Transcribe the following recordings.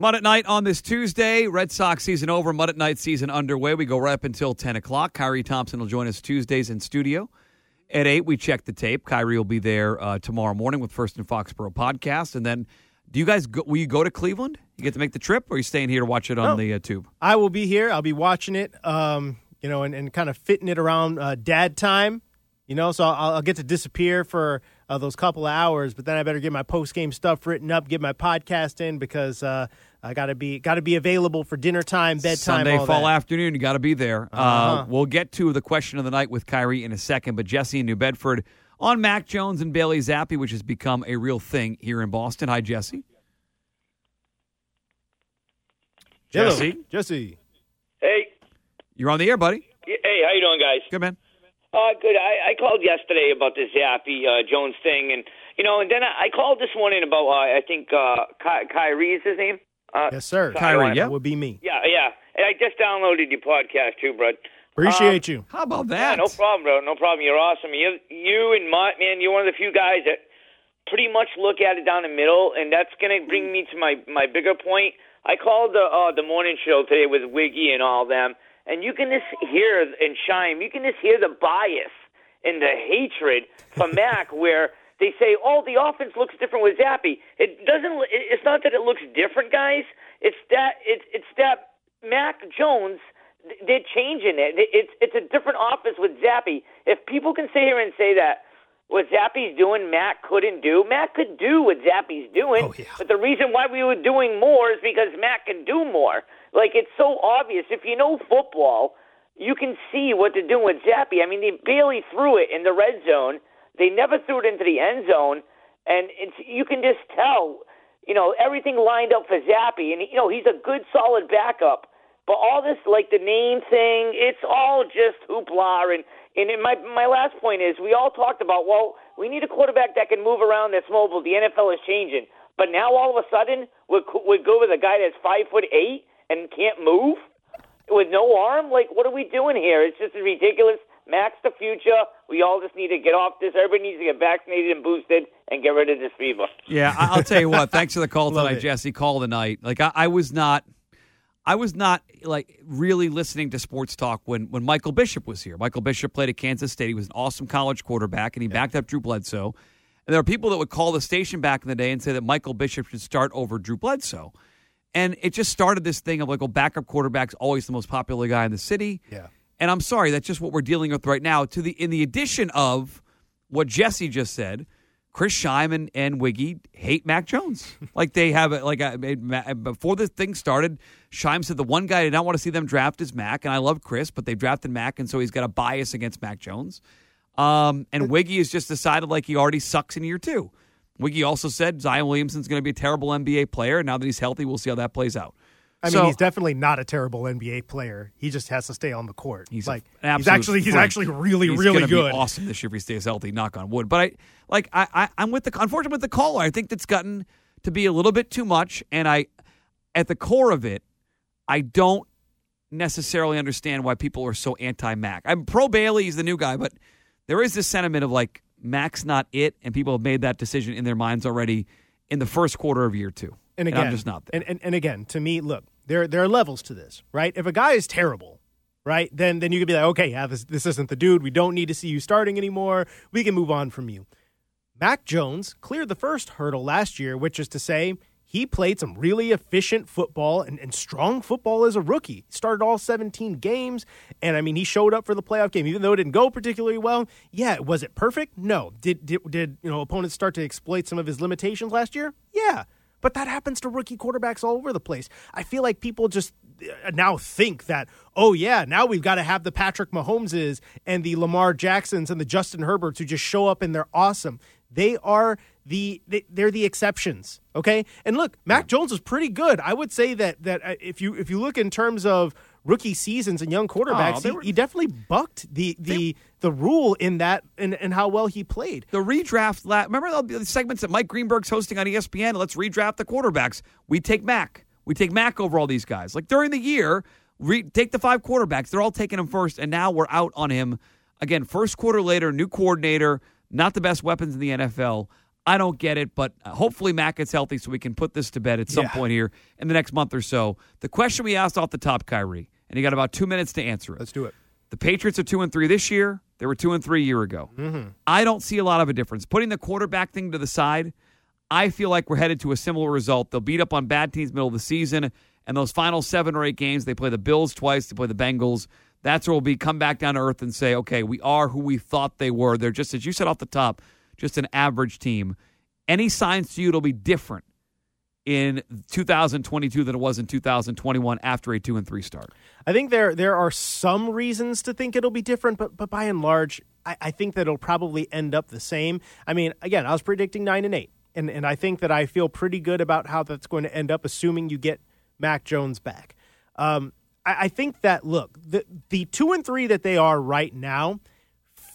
Mut at Night on this Tuesday. Red Sox season over. Mut at Night season underway. We go right up until 10 o'clock. Khari Thompson will join us Tuesdays in studio. At 8, we check the tape. Khari will be there uh, tomorrow morning with First and Foxborough podcast. And then, do you guys go, will you go to Cleveland? You get to make the trip, or are you staying here to watch it on No. the uh, tube? I will be here. I'll be watching it, um, you know, and, and kind of fitting it around uh, dad time, you know. So I'll, I'll get to disappear for uh, those couple of hours, but then I better get my post game stuff written up, get my podcast in because uh, I got to be got to be available for dinner time, bedtime, Sunday, all fall that. afternoon. You got to be there. Uh, Uh-huh. we'll get to the question of the night with Khari in a second, but Jesse in New Bedford on Mac Jones and Bailey Zappe, which has become a real thing here in Boston. Hi, Jesse. Hello, Jesse, Jesse. Hey, you're on the air, buddy. hey, how you doing, guys? Good man. Uh, good. I, I called yesterday about the Zappe uh, Jones thing, and you know, and then I, I called this morning about uh, I think uh, Ky- Khari is his name. Uh, Yes, sir. Khari, That yeah. would be me. Yeah, yeah. And I just downloaded your podcast too, bud. Appreciate you. How about that? Yeah, that? no problem, bro. No problem. You're awesome. You, you and Mut, man, you're one of the few guys that pretty much look at it down the middle, and that's gonna bring me to my my bigger point. I called the uh, the morning show today with Wiggy and all them, and you can just hear and Shime. You can just hear the bias and the hatred for Mac, where they say, "Oh, the offense looks different with Zappe." It doesn't. It's not that it looks different, guys. It's that it's it's that Mac Jones. They're changing it. It's it's a different offense with Zappe. If people can sit here and say that what Zappe's doing, Mac couldn't do. Mac could do what Zappe's doing, Oh, yeah. but the reason why we were doing more is because Mac can do more. Like it's so obvious. If you know football, you can see what they're doing with Zappe. I mean, they barely threw it in the red zone. They never threw it into the end zone, and it's you can just tell. You know everything lined up for Zappe, and you know he's a good, solid backup. But all this, like the name thing, it's all just hoopla. And and my my last point is, we all talked about, well, we need a quarterback that can move around, that's mobile. The NFL is changing, but now all of a sudden we go with a guy that's five foot eight and can't move with no arm. Like, what are we doing here? It's just ridiculous. Max the future. We all just need to get off this. Everybody needs to get vaccinated and boosted and get rid of this fever. Yeah, I'll tell you what. Thanks for the call tonight. Jesse. Call of the night. Like I, I was not, I was not like really listening to sports talk when when Michael Bishop was here. Michael Bishop played at Kansas State. He was an awesome college quarterback, and he backed up Drew Bledsoe. And there are people that would call the station back in the day and say that Michael Bishop should start over Drew Bledsoe. And it just started this thing of like, well, backup quarterback's always the most popular guy in the city. Yeah. And I'm sorry, that's just what we're dealing with right now. To the in the addition of what Jesse just said, Chris Scheim and, Wiggy hate Mac Jones. like they have a- like a- before this thing started, Scheim said the one guy I did not want to see them draft is Mac, and I love Chris, but they drafted Mac, and so he's got a bias against Mac Jones. Um, and Wiggy has just decided like he already sucks in year two. Wiggy also said Zion Williamson's going to be a terrible NBA player. Now that he's healthy, we'll see how that plays out. I mean, he's definitely not a terrible NBA player. He just has to stay on the court. He's like he's actually he's freak. actually really He's really good. Be awesome this year if he stays healthy. Knock on wood. But I like I, I I'm with the unfortunately with the caller. I think that's gotten to be a little bit too much. And I, at the core of it, I don't necessarily understand why people are so anti Mac. I'm pro Bailey. He's the new guy, but there is this sentiment of like Mac's not it, and people have made that decision in their minds already in the first quarter of year two. And And again, I'm just not there. And, and and again, to me, look, there there are levels to this, right? If a guy is terrible, right, then then you could be like, okay, yeah, this this isn't the dude. We don't need to see you starting anymore. We can move on from you. Mac Jones cleared the first hurdle last year, which is to say he played some really efficient football and, and strong football as a rookie. Started all 17 games, and I mean, he showed up for the playoff game, even though it didn't go particularly well. Yeah, was it perfect? No. Did, did, did you know opponents start to exploit some of his limitations last year? Yeah. But that happens to rookie quarterbacks all over the place. I feel like people just uh, now think that, oh, yeah, now we've got to have the Patrick Mahomeses and the Lamar Jacksons and the Justin Herberts who just show up and they're awesome. They are the they, they're the exceptions, okay? And look, Mac Jones was pretty good. I would say that that uh, if you if you look in terms of rookie seasons and young quarterbacks, Oh, they he, were- he definitely bucked the the the rule in that and, and how well he played. The redraft. La- Remember the segments that Mike Greenberg's hosting on ESPN? Let's redraft the quarterbacks. We take Mac. We take Mac over all these guys. Like during the year, re- take the five quarterbacks. They're all taking him first, and now we're out on him again. First quarter later, new coordinator, not the best weapons in the NFL. I don't get it, but uh, hopefully Mac gets healthy so we can put this to bed at some Yeah. point here in the next month or so. The question we asked off the top, Khari, and you got about two minutes to answer it. Let's do it. The Patriots are two and three this year. They were two and three a year ago. I don't see a lot of a difference. Putting the quarterback thing to the side, I feel like we're headed to a similar result. They'll beat up on bad teams middle of the season, and those final seven or eight games, they play the Bills twice, they play the Bengals. That's where we'll be come back down to earth and say, okay, we are who we thought they were. They're just as you said off the top, just an average team. Any signs to you it'll be different in 2022 than it was in 2021 after a two and three start? I think there there are some reasons to think it'll be different, but but by and large, I, I think that it'll probably end up the same. I mean, again, I was predicting nine and eight, and and I think that I feel pretty good about how that's going to end up, assuming you get Mac Jones back. Um, I, I think that look the the two and three that they are right now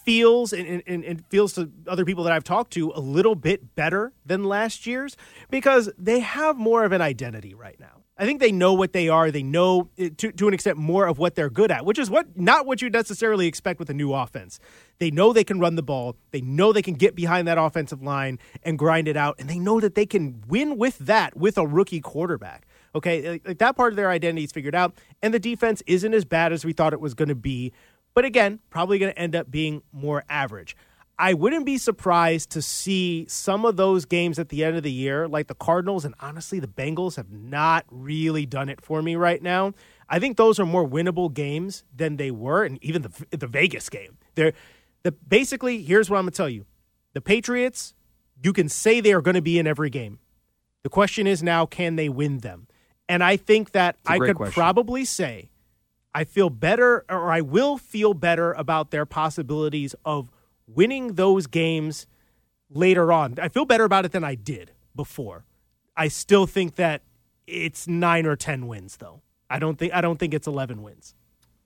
feels and, and, and feels to other people that I've talked to a little bit better than last year's because they have more of an identity right now. I think they know what they are. They know eh, to, to an extent more of what they're good at, which is what not what you necessarily expect with a new offense. They know they can run the ball. They know they can get behind that offensive line and grind it out, and they know that they can win with that with a rookie quarterback. Okay, like, like that part of their identity is figured out, and the defense isn't as bad as we thought it was going to be. But again, probably going to end up being more average. I wouldn't be surprised to see some of those games at the end of the year, like the Cardinals and honestly the Bengals, have not really done it for me right now. I think those are more winnable games than they were, and even the the Vegas game. They're the basically here's what I'm gonna tell you: the Patriots, you can say they are going to be in every game. The question is now, can they win them? And I think that I could question. probably say I feel better, or I will feel better about their possibilities of winning those games later on. I feel better about it than I did before. I still think that it's nine or ten wins, though. I don't think I don't think it's eleven wins.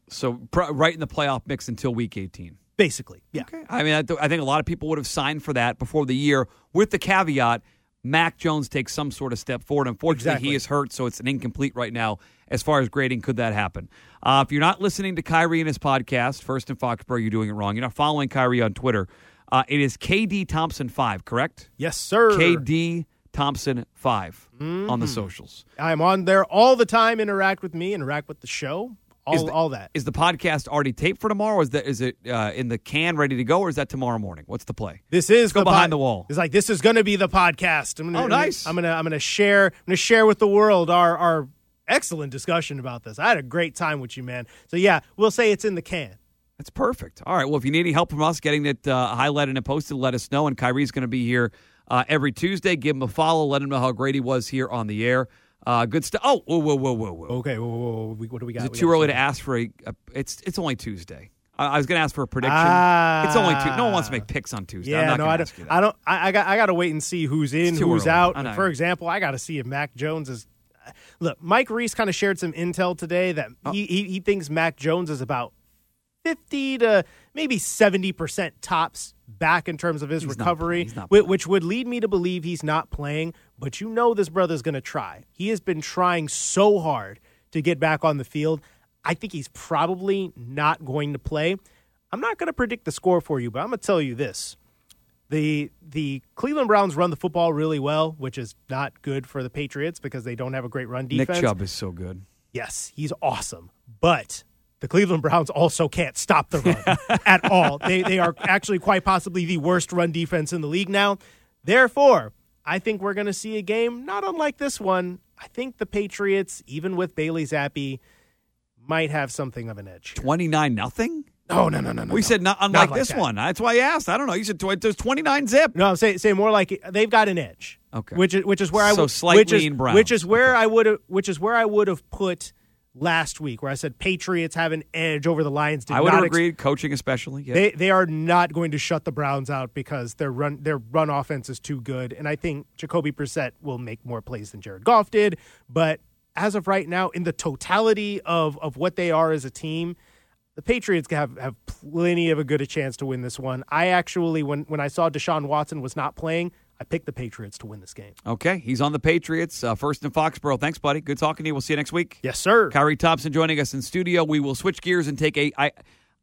So pr- right in the playoff mix until week 18. Basically, yeah. Okay. I mean, I, th- I think a lot of people would have signed for that before the year, with the caveat Mac Jones takes some sort of step forward. Unfortunately, Exactly. he is hurt, so it's an incomplete right now as far as grading. Could that happen? Uh, if you're not listening to Khari and his podcast, First and Foxborough, you're doing it wrong. You're not following Khari on Twitter. Uh, it is KD Thompson five, correct? Yes, sir. KD Thompson 5 on Mm-hmm. the socials. I'm on there all the time. Interact with me. Interact with the show. All, Is the- all that. Is the podcast already taped for tomorrow? Or is that is it uh, in the can, ready to go, or is that tomorrow morning? What's the play? This is go behind the wall. It's like this is going to be the podcast. I'm gonna, Oh, nice. I'm gonna I'm gonna share I'm gonna share with the world our our excellent discussion about this. I had a great time with you, man. So yeah, we'll say it's in the can. That's perfect. All right. Well, if you need any help from us getting it uh, highlighted and posted, let us know. And Khari's going to be here uh, every Tuesday. Give him a follow. Let him know how great he was here on the air. Uh, good stuff. Oh, whoa, whoa, whoa, whoa, whoa. Okay, whoa, whoa, whoa, whoa. what do we got? Is it We too early to ask for a? a it's it's only Tuesday. I, I was going to ask for a prediction. Ah. it's only two. No one wants to make picks on Tuesday. I'm Yeah, not no, I don't. ask you that. I don't. I, I got. I got to wait and see who's in, who's early. out. Know. For example, I got to see if Mac Jones is. Look, Mike Reiss kind of shared some intel today that Oh. he, he he thinks Mac Jones is about fifty to maybe seventy percent tops back in terms of his He's recovery. Not which would lead me to believe he's not playing. But you know, this brother's going to try. He has been trying so hard to get back on the field. I think he's probably not going to play. I'm not going to predict the score for you, but I'm going to tell you this. The the Cleveland Browns run the football really well, which is not good for the Patriots because they don't have a great run defense. Nick Chubb is so good. Yes, he's awesome. But the Cleveland Browns also can't stop the run at all. They they are actually quite possibly the worst run defense in the league now. Therefore, I think we're going to see a game not unlike this one. I think the Patriots, even with Bailey Zappe, might have something of an edge. 29 nothing? No, no, no, no, no. We no. said not unlike like this that. one. That's why I asked. I don't know. You said tw- there's 29 zip. No, I'm saying say more like they've got an edge. Okay. Which is which is where I So would slight which is, lean Browns. which is where I would have which is where I would have put last week where I said Patriots have an edge over the Lions. Did I would have ex- agreed, coaching especially. Yeah. They they are not going to shut the Browns out because their run their run offense is too good, and I think Jacoby Brissett will make more plays than Jared Goff did. But as of right now, in the totality of of what they are as a team, the Patriots have have plenty of a good a chance to win this one. I actually when when I saw Deshaun Watson was not playing, I picked the Patriots to win this game. okay. He's on the Patriots, uh, first in Foxborough. Thanks, buddy. Good talking to you. We'll see you next week. Yes, sir. Khari Thompson joining us in studio. We will switch gears and take a. I,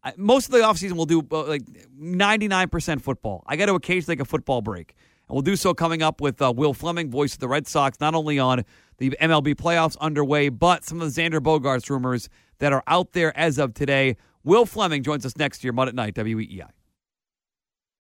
I, most of the offseason we'll do uh, like 99% football. I got to occasionally take a football break. And we'll do so coming up with uh, Will Fleming, voice of the Red Sox, not only on the MLB playoffs underway, but some of the Xander Bogaerts rumors that are out there as of today. Will Fleming joins us next year, Mut at Night, WEEI.